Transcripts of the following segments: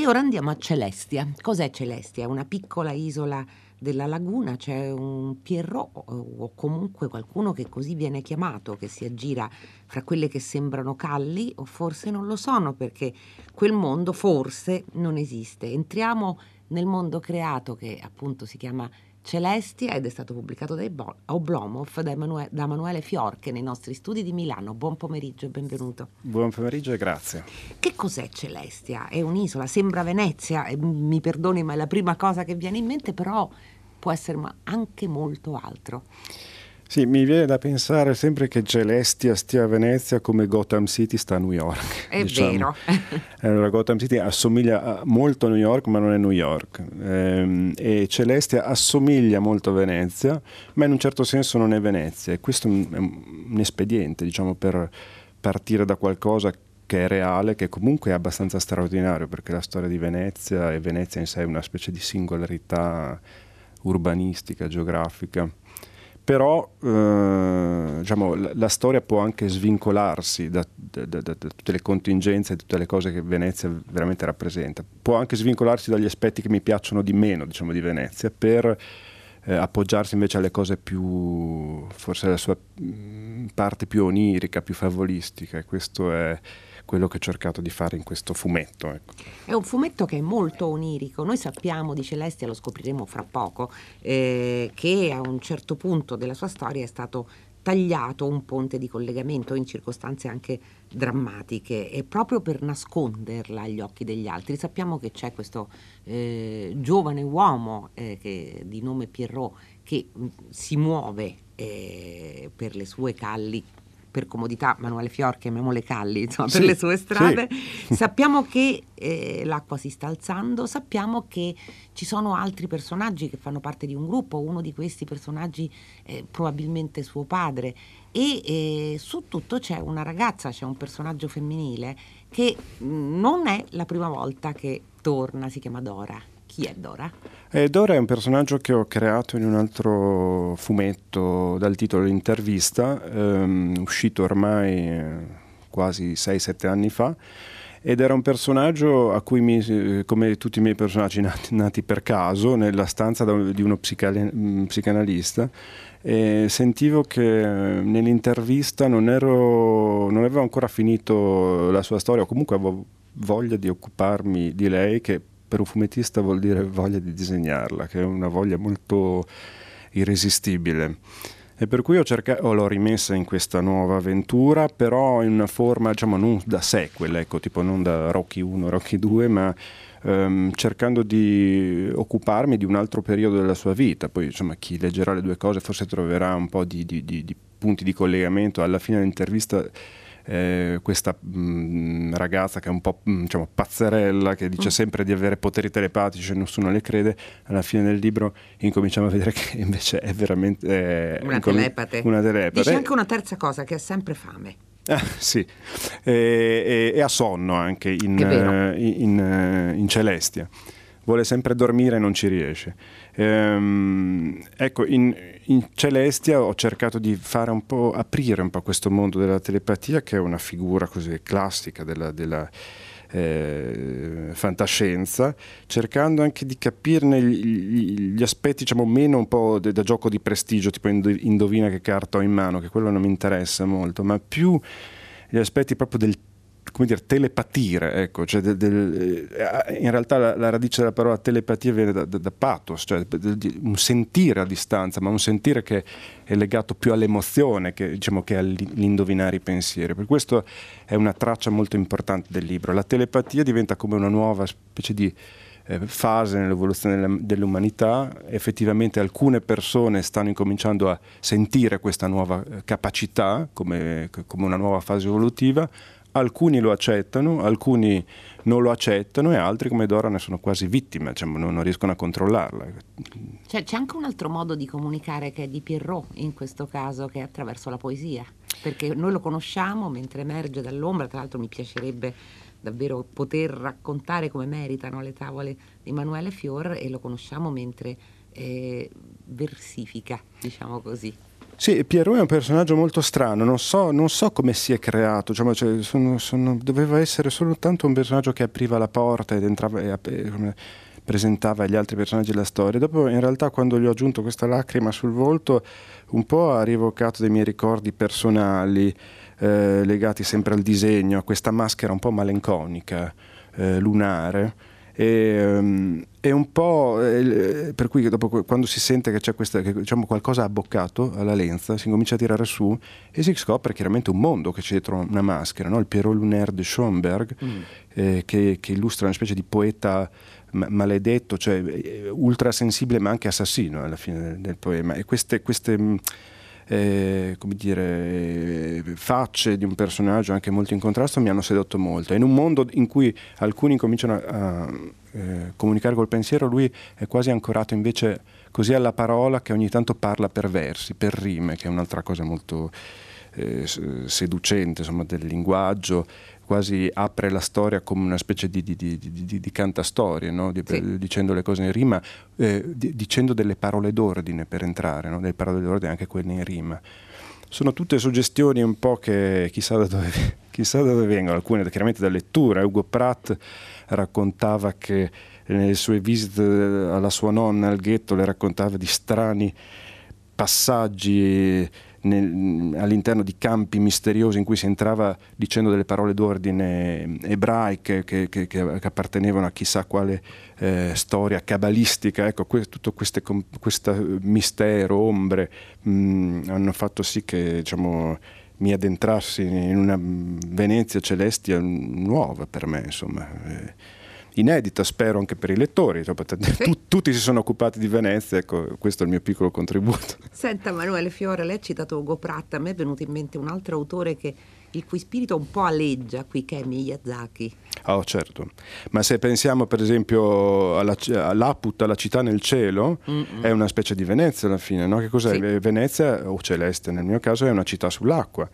E ora andiamo a Celestia. Cos'è Celestia? Una piccola isola della laguna, c'è un Pierrot o comunque qualcuno che così viene chiamato, che si aggira fra quelle che sembrano calli o forse non lo sono perché quel mondo forse non esiste. Entriamo nel mondo creato che appunto si chiama Celestia ed è stato pubblicato da Oblomov da, Emanuele, da Emanuele Fiorche nei nostri studi di Milano. Buon pomeriggio e benvenuto. Buon pomeriggio e grazie. Che cos'è Celestia? È un'isola, sembra Venezia, mi perdoni ma è la prima cosa che viene in mente, però può essere anche molto altro. Sì, mi viene da pensare sempre che Celestia stia a Venezia come Gotham City sta a New York. È diciamo. vero. allora, Gotham City assomiglia molto a New York, ma non è New York. Ehm, e Celestia assomiglia molto a Venezia, ma in un certo senso non è Venezia. E questo è un, un espediente, diciamo, per partire da qualcosa che è reale, che comunque è abbastanza straordinario, perché la storia di Venezia e Venezia in sé è una specie di singolarità urbanistica, geografica però eh, diciamo, la, la, storia può anche svincolarsi da, da, da, da, tutte le contingenze e tutte le cose che Venezia veramente rappresenta. Può anche svincolarsi dagli aspetti che mi piacciono di meno diciamo, di Venezia per eh, appoggiarsi invece alle cose più, forse la sua mh, parte più onirica, più favolistica. E questo è quello che ho cercato di fare in questo fumetto. Ecco. È un fumetto che è molto onirico. Noi sappiamo di Celestia, lo scopriremo fra poco, eh, che a un certo punto della sua storia è stato tagliato un ponte di collegamento in circostanze anche drammatiche e proprio per nasconderla agli occhi degli altri. Sappiamo che c'è questo eh, giovane uomo eh, che, di nome Pierrot che mh, si muove eh, per le sue calli per comodità Manuele Fior, chiamiamole Calli, insomma, sì, per le sue strade. Sì. Sappiamo che eh, l'acqua si sta alzando, sappiamo che ci sono altri personaggi che fanno parte di un gruppo, uno di questi personaggi è probabilmente suo padre e eh, su tutto c'è una ragazza, c'è un personaggio femminile che non è la prima volta che torna, si chiama Dora. Chi è Dora? Eh, Dora è un personaggio che ho creato in un altro fumetto dal titolo Intervista, ehm, uscito ormai eh, quasi 6-7 anni fa. Ed era un personaggio a cui, mi, eh, come tutti i miei personaggi nati, nati per caso, nella stanza di uno mm, psicanalista, e sentivo che eh, nell'intervista non, ero, non avevo ancora finito la sua storia, o comunque avevo voglia di occuparmi di lei, che per un fumettista vuol dire voglia di disegnarla, che è una voglia molto irresistibile. E per cui ho cercato, l'ho rimessa in questa nuova avventura, però in una forma, diciamo, non da sequel, ecco, tipo non da Rocky 1, Rocky 2, ma ehm, cercando di occuparmi di un altro periodo della sua vita. Poi, insomma, chi leggerà le due cose forse troverà un po' di, di, di, di punti di collegamento. Alla fine dell'intervista eh, questa mh, mm, ragazza che è un po' mh, mm, diciamo, pazzerella, che dice mm. sempre di avere poteri telepatici e nessuno le crede, alla fine del libro incominciamo a vedere che invece è veramente eh, una, telepate. una telepate. Dice anche una terza cosa, che ha sempre fame. Ah, sì, e, e, e, ha sonno anche in, uh, in, uh, in Celestia vuole sempre dormire e non ci riesce. Ehm, ecco, in, in, Celestia ho cercato di fare un po', aprire un po' questo mondo della telepatia, che è una figura così classica della, della eh, fantascienza, cercando anche di capirne gli, gli aspetti diciamo, meno un po' de, da gioco di prestigio, tipo indovina che carta ho in mano, che quello non mi interessa molto, ma più gli aspetti proprio del come dire, telepatire, ecco, cioè del, del, eh, in realtà la, la, radice della parola telepatia viene da, da, da pathos, cioè un sentire a distanza, ma un sentire che è legato più all'emozione che, diciamo, che all'indovinare i pensieri. Per questo è una traccia molto importante del libro. La telepatia diventa come una nuova specie di eh, fase nell'evoluzione dell'umanità, effettivamente alcune persone stanno incominciando a sentire questa nuova eh, capacità come, come una nuova fase evolutiva, alcuni lo accettano, alcuni non lo accettano e altri come Dora ne sono quasi vittime, cioè non, non, riescono a controllarla. Cioè, c'è anche un altro modo di comunicare che è di Pierrot in questo caso, che è attraverso la poesia, perché noi lo conosciamo mentre emerge dall'ombra, tra l'altro mi piacerebbe davvero poter raccontare come meritano le tavole di Emanuele Fior e lo conosciamo mentre eh, versifica, diciamo così. Sì, Pierrot è un personaggio molto strano, non so, non so come si è creato, diciamo, cioè, sono, sono, doveva essere soltanto un personaggio che apriva la porta ed entrava e ap- presentava gli altri personaggi della storia. Dopo in realtà quando gli ho aggiunto questa lacrima sul volto un po' ha rievocato dei miei ricordi personali eh, legati sempre al disegno, a questa maschera un po' malinconica, eh, lunare e, um, è un po' eh, per cui dopo quando si sente che c'è questa, che, diciamo, qualcosa abboccato alla lenza, si comincia a tirare su e si scopre chiaramente un mondo che c'è dietro una maschera, no? il Pierrot Lunaire de Schoenberg, mm. eh, che, che, illustra una specie di poeta maledetto, cioè eh, ultrasensibile ma anche assassino alla fine del, del poema. E queste, queste mm, eh, come dire, facce di un personaggio anche molto in contrasto mi hanno sedotto molto. in un mondo in cui alcuni cominciano a, a eh, comunicare col pensiero, lui è quasi ancorato invece così alla parola che ogni tanto parla per versi, per rime, che è un'altra cosa molto eh, seducente insomma, del linguaggio quasi apre la storia come una specie di, di, di, di cantastorie, no? sì. dicendo le cose in rima, eh, dicendo delle parole d'ordine per entrare, no? delle parole d'ordine anche quelle in rima. Sono tutte suggestioni un po' che chissà da dove, chissà da dove vengono, alcune chiaramente da lettura. Ugo Pratt raccontava che nelle sue visite alla sua nonna al ghetto le raccontava di strani passaggi nel, all'interno di campi misteriosi in cui si entrava dicendo delle parole d'ordine ebraiche che, che, che appartenevano a chissà quale eh, storia cabalistica. Ecco, que, tutto questo mistero, ombre, mh, hanno fatto sì che diciamo, mi addentrassi in una Venezia celestia nuova per me, insomma. Eh, inedita, spero anche per i lettori. Sì. tutti si sono occupati di Venezia, ecco, questo è il mio piccolo contributo. Senta Emanuele Fiore, lei ha citato Ugo Pratt, a me è venuto in mente un altro autore che il cui spirito un po' aleggia qui, che è Miyazaki. Oh, certo. Ma se pensiamo per esempio alla, all'Aput, alla città nel cielo, Mm-mm. è una specie di Venezia alla fine, no? Che cos'è? Sì. Venezia, o Celeste nel mio caso, è una città sull'acqua.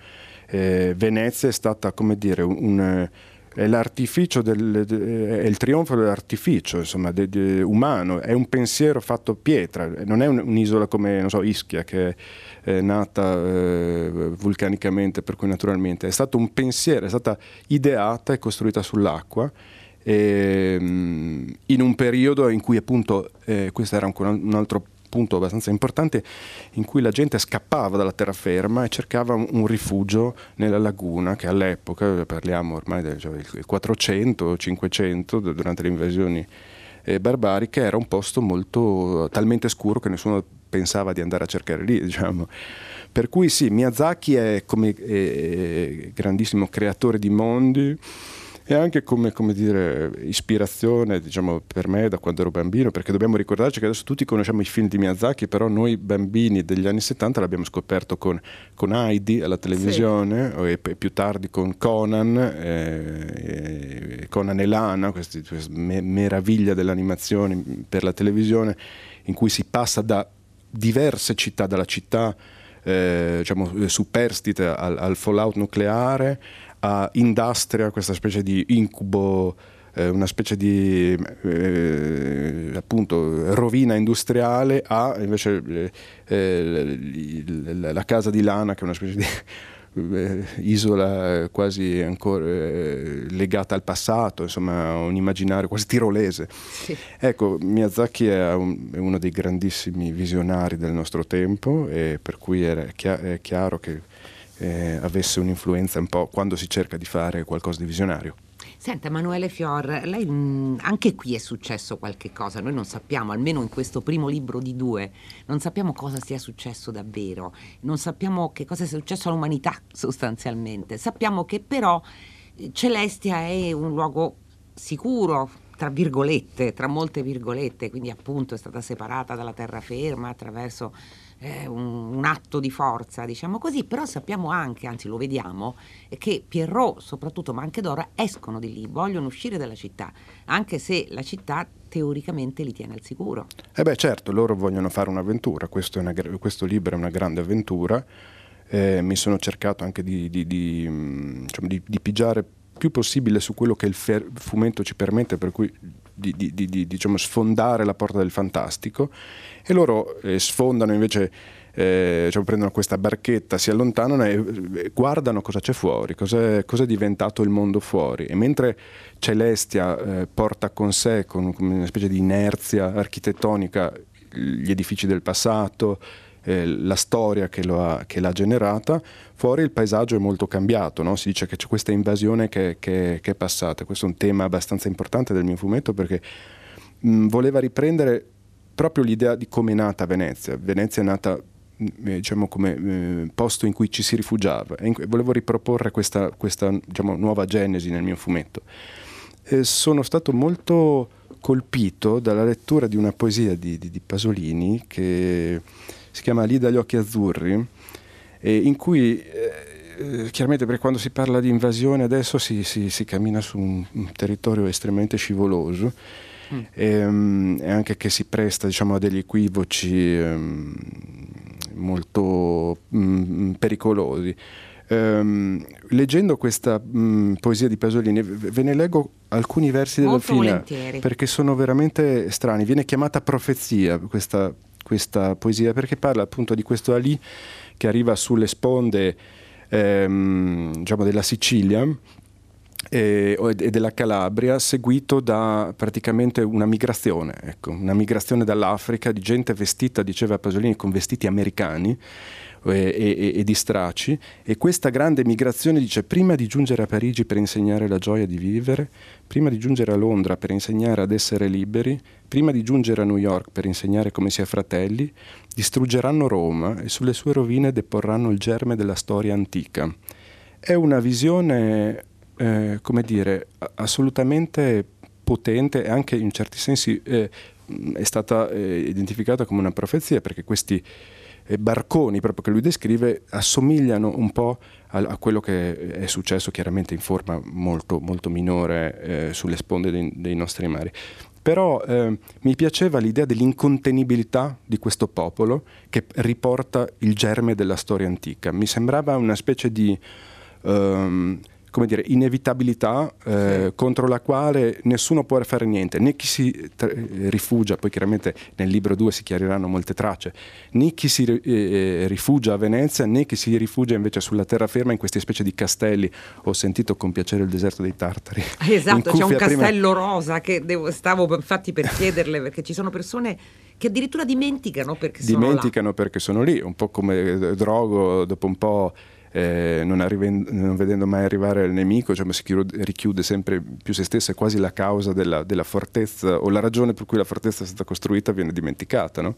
Eh, Venezia è stata, come dire, un, un è l'artificio del, è il trionfo dell'artificio insomma, de, de, umano, è un pensiero fatto pietra, non è un, un'isola come so, Ischia che è nata eh, vulcanicamente, per cui naturalmente è stato un pensiero, è stata ideata e costruita sull'acqua. E, mm, in un periodo in cui appunto eh, questo era ancora un altro punto abbastanza importante in cui la gente scappava dalla terraferma e cercava un rifugio nella laguna che all'epoca, parliamo ormai del cioè, 400-500 durante le invasioni eh, barbariche, era un posto molto talmente scuro che nessuno pensava di andare a cercare lì, diciamo. Per cui sì, Miyazaki è come eh, grandissimo creatore di mondi e anche come, come dire, ispirazione diciamo, per me da quando ero bambino, perché dobbiamo ricordarci che adesso tutti conosciamo i film di Miyazaki, però noi bambini degli anni 70 l'abbiamo scoperto con, con Heidi alla televisione sì. e, più tardi con Conan, eh, Conan e Lana, questa me- meraviglia dell'animazione per la televisione, in cui si passa da diverse città, dalla città eh, diciamo, superstite al, al fallout nucleare a Industria, questa specie di incubo eh, una specie di eh, appunto, rovina industriale a invece eh, la casa di Lana che è una specie di eh, isola quasi ancora eh, legata al passato, insomma un immaginario quasi tirolese. Sì. Ecco, Miyazaki è, un, è, uno dei grandissimi visionari del nostro tempo e per cui è, chia- è chiaro che eh, avesse un'influenza un po' quando si cerca di fare qualcosa di visionario. Senta Emanuele Fior, lei, mh, anche qui è successo qualche cosa, noi non sappiamo, almeno in questo primo libro di due, non sappiamo cosa sia successo davvero, non sappiamo che cosa sia successo all'umanità sostanzialmente, sappiamo che però eh, Celestia è un luogo sicuro, tra virgolette, tra molte virgolette, quindi appunto è stata separata dalla terraferma attraverso eh, un, un, atto di forza, diciamo così, però sappiamo anche, anzi lo vediamo, che Pierrot soprattutto, ma anche Dora, escono di lì, vogliono uscire dalla città, anche se la città teoricamente li tiene al sicuro. Eh beh certo, loro vogliono fare un'avventura, questo, una, questo libro è una grande avventura, eh, mi sono cercato anche di, di, di, diciamo, di pigiare più possibile su quello che il fumetto ci permette, per cui di, di, di diciamo, sfondare la porta del fantastico e loro eh, sfondano invece eh, diciamo, prendono questa barchetta, si allontanano e guardano cosa c'è fuori, cosa è diventato il mondo fuori. E mentre Celestia eh, porta con sé, con, con una specie di inerzia architettonica, gli edifici del passato, eh, la storia che, ha, che, l'ha generata, fuori il paesaggio è molto cambiato, no? si dice che c'è questa invasione che, che, che, è passata, questo è un tema abbastanza importante del mio fumetto perché mh, voleva riprendere proprio l'idea di come è nata Venezia. Venezia è nata diciamo come eh, posto in cui ci si rifugiava e volevo riproporre questa, questa diciamo, nuova genesi nel mio fumetto. E sono stato molto colpito dalla lettura di una poesia di, di, di Pasolini che si chiama Lì dagli occhi azzurri, in cui eh, chiaramente perché quando si parla di invasione adesso si, si, si cammina su un, un, territorio estremamente scivoloso mm. e, um, e, anche che si presta diciamo, a degli equivoci um, molto um, pericolosi. Um, leggendo questa um, poesia di Pasolini ve ne leggo alcuni versi della fine perché sono veramente strani. Viene chiamata profezia questa questa poesia perché parla appunto di questo Ali che arriva sulle sponde ehm, diciamo della Sicilia e, e, della Calabria, seguito da praticamente una migrazione, ecco, una migrazione dall'Africa di gente vestita, diceva Pasolini, con vestiti americani e, e, e, di stracci e questa grande migrazione dice prima di giungere a Parigi per insegnare la gioia di vivere, prima di giungere a Londra per insegnare ad essere liberi, prima di giungere a New York per insegnare come si è fratelli, distruggeranno Roma e sulle sue rovine deporranno il germe della storia antica. È una visione, eh, come dire, assolutamente potente e anche in certi sensi eh, è stata eh, identificata come una profezia perché questi barconi proprio che lui descrive assomigliano un po' a, a quello che è successo chiaramente in forma molto, molto minore eh, sulle sponde dei, dei, nostri mari. Però eh, mi piaceva l'idea dell'incontenibilità di questo popolo che riporta il germe della storia antica. Mi sembrava una specie di... Um, come dire, inevitabilità eh, contro la quale nessuno può fare niente, né chi si tra- rifugia, poi chiaramente nel libro 2 si chiariranno molte tracce, né chi si eh, eh, rifugia a Venezia, né chi si rifugia invece sulla terraferma in queste specie di castelli. Ho sentito con piacere il deserto dei Tartari. Esatto, c'è un castello prima... rosa che devo, stavo infatti per chiederle perché ci sono persone che addirittura dimenticano perché dimenticano sono Dimenticano perché sono lì, un po' come Drogo dopo un po' eh, non, arrivendo, non, vedendo mai arrivare il nemico, cioè, si chiude, richiude sempre più se stessa, è quasi la causa della, della, fortezza o la ragione per cui la fortezza è stata costruita viene dimenticata. No?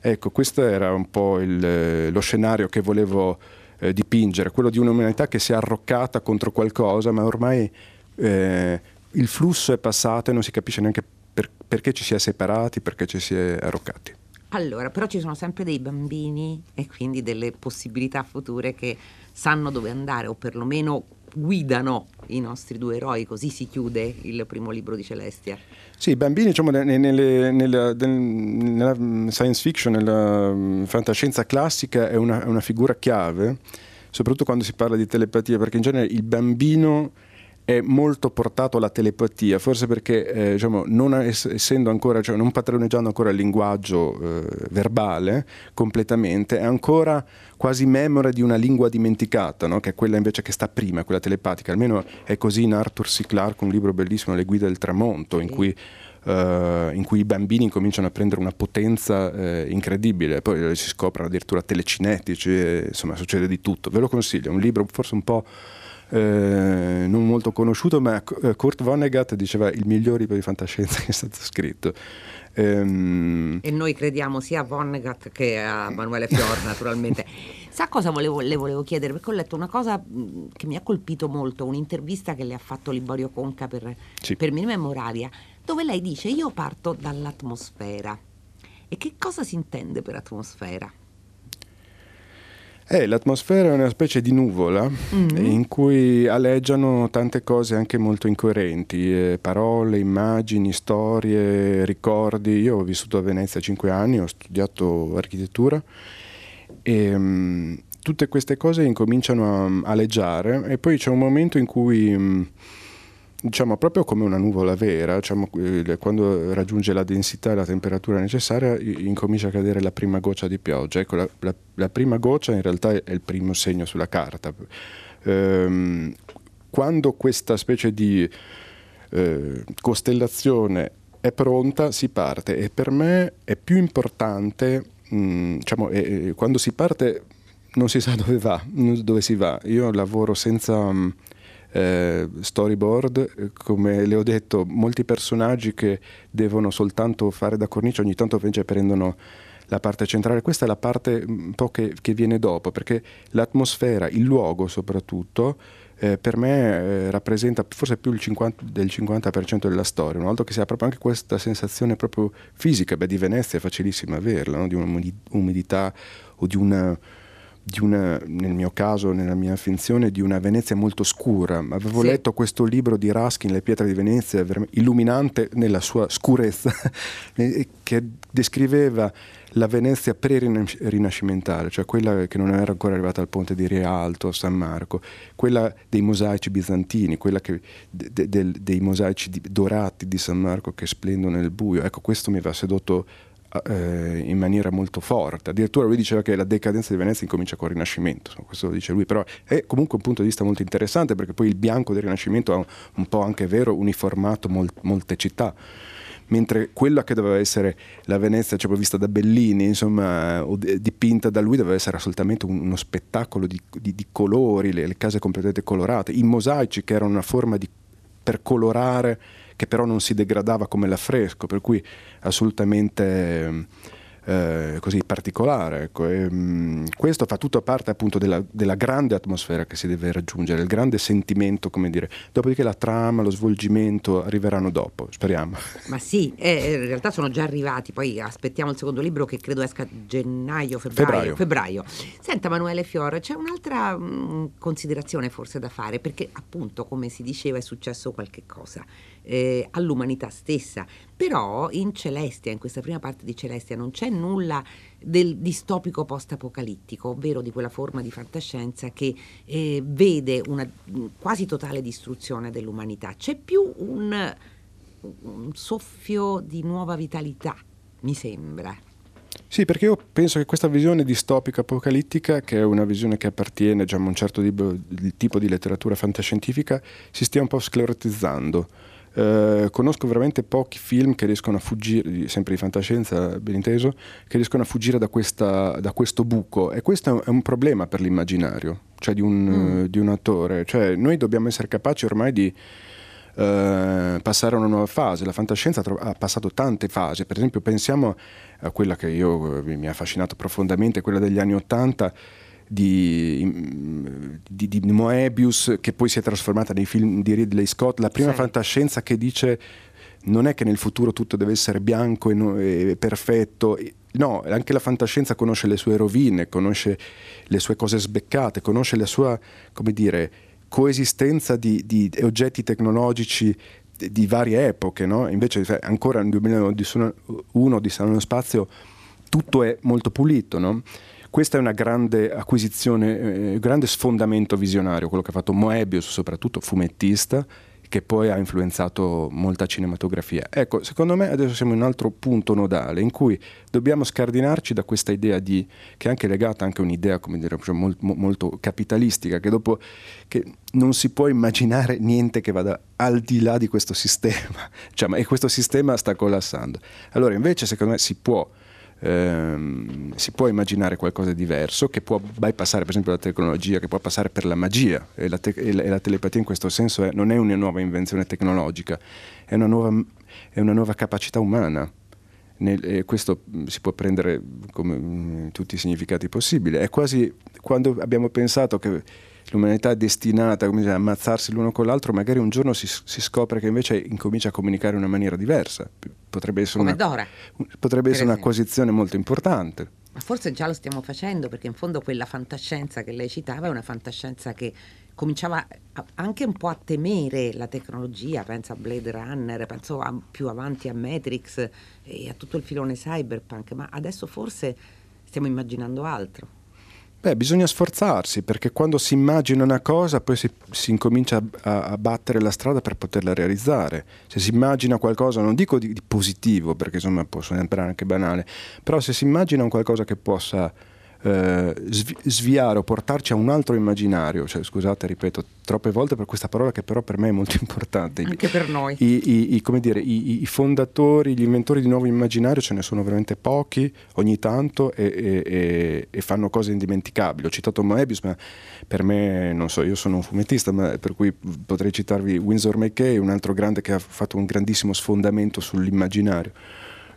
Ecco, questo era un po' il, lo scenario che volevo eh, dipingere, quello di un'umanità che si è arroccata contro qualcosa, ma ormai eh, il flusso è passato e non si capisce neanche per, perché ci si è separati, perché ci si è arroccati. Allora, però ci sono sempre dei bambini e quindi delle possibilità future che sanno dove andare o perlomeno guidano i nostri due eroi, così si chiude il primo libro di Celestia. Sì, i bambini diciamo, nelle, nella, nella, science fiction, nella mm, fantascienza classica è una, è una figura chiave, soprattutto quando si parla di telepatia, perché in genere il bambino è molto portato alla telepatia, forse perché eh, diciamo, non essendo ancora, cioè non padroneggiando ancora il linguaggio eh, verbale completamente, è ancora quasi memore di una lingua dimenticata, no? che è quella invece che sta prima, quella telepatica. Almeno è così in Arthur C. Clarke, un libro bellissimo, Le guide del tramonto, in cui Uh, in cui i bambini cominciano a prendere una potenza uh, incredibile, poi si scoprono addirittura telecinetici, e, insomma succede di tutto. Ve lo consiglio, è un libro forse un po' eh, non molto conosciuto, ma eh, Kurt Vonnegut diceva il miglior libro di fantascienza che è stato scritto. Ehm... E noi crediamo sia a Vonnegut che a Manuele Fior, naturalmente. Sa cosa volevo, le volevo chiedere? Perché ho letto una cosa che mi ha colpito molto, un'intervista che le ha fatto Liborio Conca per, sì. per Minima Memoraria, dove lei dice io parto dall'atmosfera. E che cosa si intende per atmosfera? Eh, l'atmosfera è una specie di nuvola mm-hmm. in cui aleggiano tante cose anche molto incoerenti, eh, parole, immagini, storie, ricordi. Io ho vissuto a Venezia cinque anni, ho studiato architettura e um, tutte queste cose incominciano a aleggiare e poi c'è un momento in cui um, diciamo, proprio come una nuvola vera, diciamo, quando raggiunge la densità e la temperatura necessaria incomincia a cadere la prima goccia di pioggia. Ecco, la, la, la prima goccia in realtà è il primo segno sulla carta. Ehm, quando questa specie di eh, costellazione è pronta, si parte e per me è più importante, mh, mm, diciamo, eh, quando si parte non si sa dove va, dove si va. Io lavoro senza... Mh, mm, eh, storyboard, come le ho detto, molti personaggi che devono soltanto fare da cornice ogni tanto invece prendono la parte centrale, questa è la parte un po' che, che viene dopo, perché l'atmosfera, il luogo soprattutto, eh, per me eh, rappresenta forse più 50, del 50% della storia, una volta che si ha proprio anche questa sensazione proprio fisica, beh di Venezia è facilissimo averla, no? di un'umidità o di una una, nel mio caso, nella mia finzione, di una Venezia molto scura. Avevo sì. letto questo libro di Raskin, Le pietre di Venezia, illuminante nella sua scurezza, che descriveva la Venezia pre-rinascimentale, cioè quella che non era ancora arrivata al ponte di Rialto, San Marco, quella dei mosaici bizantini, quella che, de, de, dei mosaici dorati di San Marco che splendono nel buio. Ecco, questo mi aveva sedotto eh, in maniera molto forte. Addirittura lui diceva che la decadenza di Venezia incomincia col Rinascimento, questo lo dice lui, però è comunque un punto di vista molto interessante perché poi il bianco del Rinascimento ha un po' anche vero uniformato mol- molte città mentre quella che doveva essere la Venezia cioè, vista da Bellini, insomma, dipinta da lui, doveva essere assolutamente uno spettacolo di, di, di colori, le, le, case completamente colorate, i mosaici che erano una forma di, per colorare che però non si degradava come l'affresco, per cui assolutamente eh, così particolare. Ecco. E, mh, mm, questo fa tutto parte appunto della, della, grande atmosfera che si deve raggiungere, il grande sentimento, come dire. Dopodiché la trama, lo svolgimento arriveranno dopo, speriamo. Ma sì, eh, in realtà sono già arrivati, poi aspettiamo il secondo libro che credo esca gennaio, febbraio. febbraio. febbraio. Senta Manuele Fiore, c'è un'altra mh, mm, considerazione forse da fare, perché appunto, come si diceva, è successo qualche cosa eh, all'umanità stessa. Però in Celestia, in questa prima parte di Celestia, non c'è nulla del distopico post-apocalittico, ovvero di quella forma di fantascienza che eh, vede una quasi totale distruzione dell'umanità. C'è più un, un soffio di nuova vitalità, mi sembra. Sì, perché io penso che questa visione distopica apocalittica, che è una visione che appartiene diciamo, a un certo tipo di letteratura fantascientifica, si stia un po' sclerotizzando. Eh, conosco veramente pochi film che riescono a fuggire, sempre di fantascienza ben inteso, che riescono a fuggire da, questa, da questo buco e questo è un problema per l'immaginario, cioè di un, mm. di un attore. Cioè, noi dobbiamo essere capaci ormai di Uh, passare a una nuova fase. La fantascienza ha passato tante fasi, per esempio pensiamo a quella che io, mi ha affascinato profondamente, quella degli anni Ottanta, di, di, di, Moebius che poi si è trasformata nei film di Ridley Scott, la prima sì. fantascienza che dice non è che nel futuro tutto deve essere bianco e, no, e perfetto, no, anche la fantascienza conosce le sue rovine, conosce le sue cose sbeccate, conosce la sua, come dire, coesistenza di, di oggetti tecnologici di varie epoche, no? invece ancora nel 2001 di Salone Spazio tutto è molto pulito. No? Questa è una grande acquisizione, eh, grande sfondamento visionario, quello che ha fatto Moebius, soprattutto fumettista, che poi ha influenzato molta cinematografia. Ecco, secondo me adesso siamo in un altro punto nodale in cui dobbiamo scardinarci da questa idea di, che è anche legata anche a un'idea, dire, cioè molto, molto capitalistica, che dopo che non si può immaginare niente che vada al di là di questo sistema, cioè, e questo sistema sta collassando. Allora invece secondo me si può ehm, si può immaginare qualcosa di diverso che può bypassare per esempio la tecnologia, che può passare per la magia e la, te- e la, e la telepatia in questo senso è, non è una nuova invenzione tecnologica, è una nuova, è una nuova capacità umana. Nel, questo si può prendere come in tutti i significati possibili. È quasi quando abbiamo pensato che l'umanità è destinata dire, a ammazzarsi l'uno con l'altro, magari un giorno si, si, scopre che invece incomincia a comunicare in una maniera diversa. Potrebbe essere, Come una, Dora, potrebbe essere un'acquisizione molto importante. Ma forse già lo stiamo facendo, perché in fondo quella fantascienza che lei citava è una fantascienza che cominciava anche un po' a temere la tecnologia, penso a Blade Runner, penso a, più avanti a Matrix e a tutto il filone cyberpunk, ma adesso forse stiamo immaginando altro. Beh, bisogna sforzarsi perché quando si immagina una cosa poi si, si incomincia a, a, battere la strada per poterla realizzare. Se si immagina qualcosa, non dico di, di positivo perché insomma può sembrare anche banale, però se si immagina un qualcosa che possa eh, sviare o portarci a un altro immaginario, cioè, scusate, ripeto troppe volte per questa parola che però per me è molto importante. Anche per noi. I, i, i, come dire, i, fondatori, gli inventori di nuovo immaginario ce ne sono veramente pochi ogni tanto e, e, e, e, fanno cose indimenticabili. Ho citato Moebius, ma per me, non so, io sono un fumettista, ma per cui potrei citarvi Winsor McKay, un altro grande che ha fatto un grandissimo sfondamento sull'immaginario.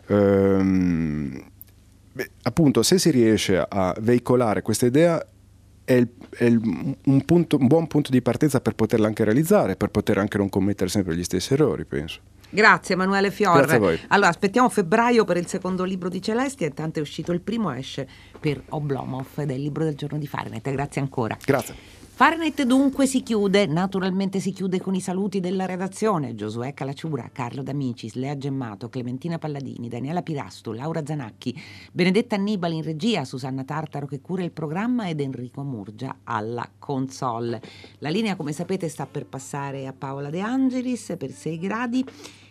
Um, Beh, appunto, se si riesce a veicolare questa idea è, il, è il, un, punto, un, buon punto di partenza per poterla anche realizzare, per poter anche non commettere sempre gli stessi errori, penso. Grazie Emanuele Fiorre. Allora, aspettiamo febbraio per il secondo libro di Celestia, intanto è uscito il primo, esce per Oblomov ed è il libro del giorno di Fahrenheit. Grazie ancora. Grazie. Fahrenheit dunque si chiude, naturalmente si chiude con i saluti della redazione, Giosuè Calacciura, Carlo D'Amicis, Lea Gemmato, Clementina Palladini, Daniela Pirastu, Laura Zanacchi, Benedetta Annibali in regia, Susanna Tartaro che cura il programma ed Enrico Murgia alla console. La linea come sapete sta per passare a Paola De Angelis per 6 gradi.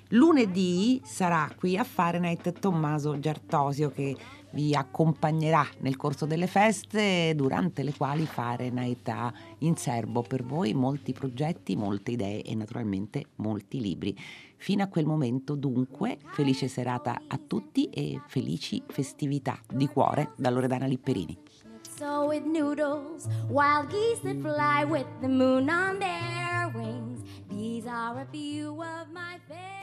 Lunedì sarà qui a Fahrenheit Tommaso Giartosio che vi accompagnerà nel corso delle feste durante le quali Fahrenheit ha in serbo per voi molti progetti, molte idee e naturalmente molti libri. Fino a quel momento dunque felice serata a tutti e felici festività di cuore da Loredana Lipperini. So with noodles, wild geese that fly with the moon on their wings. These are a few of my favorites.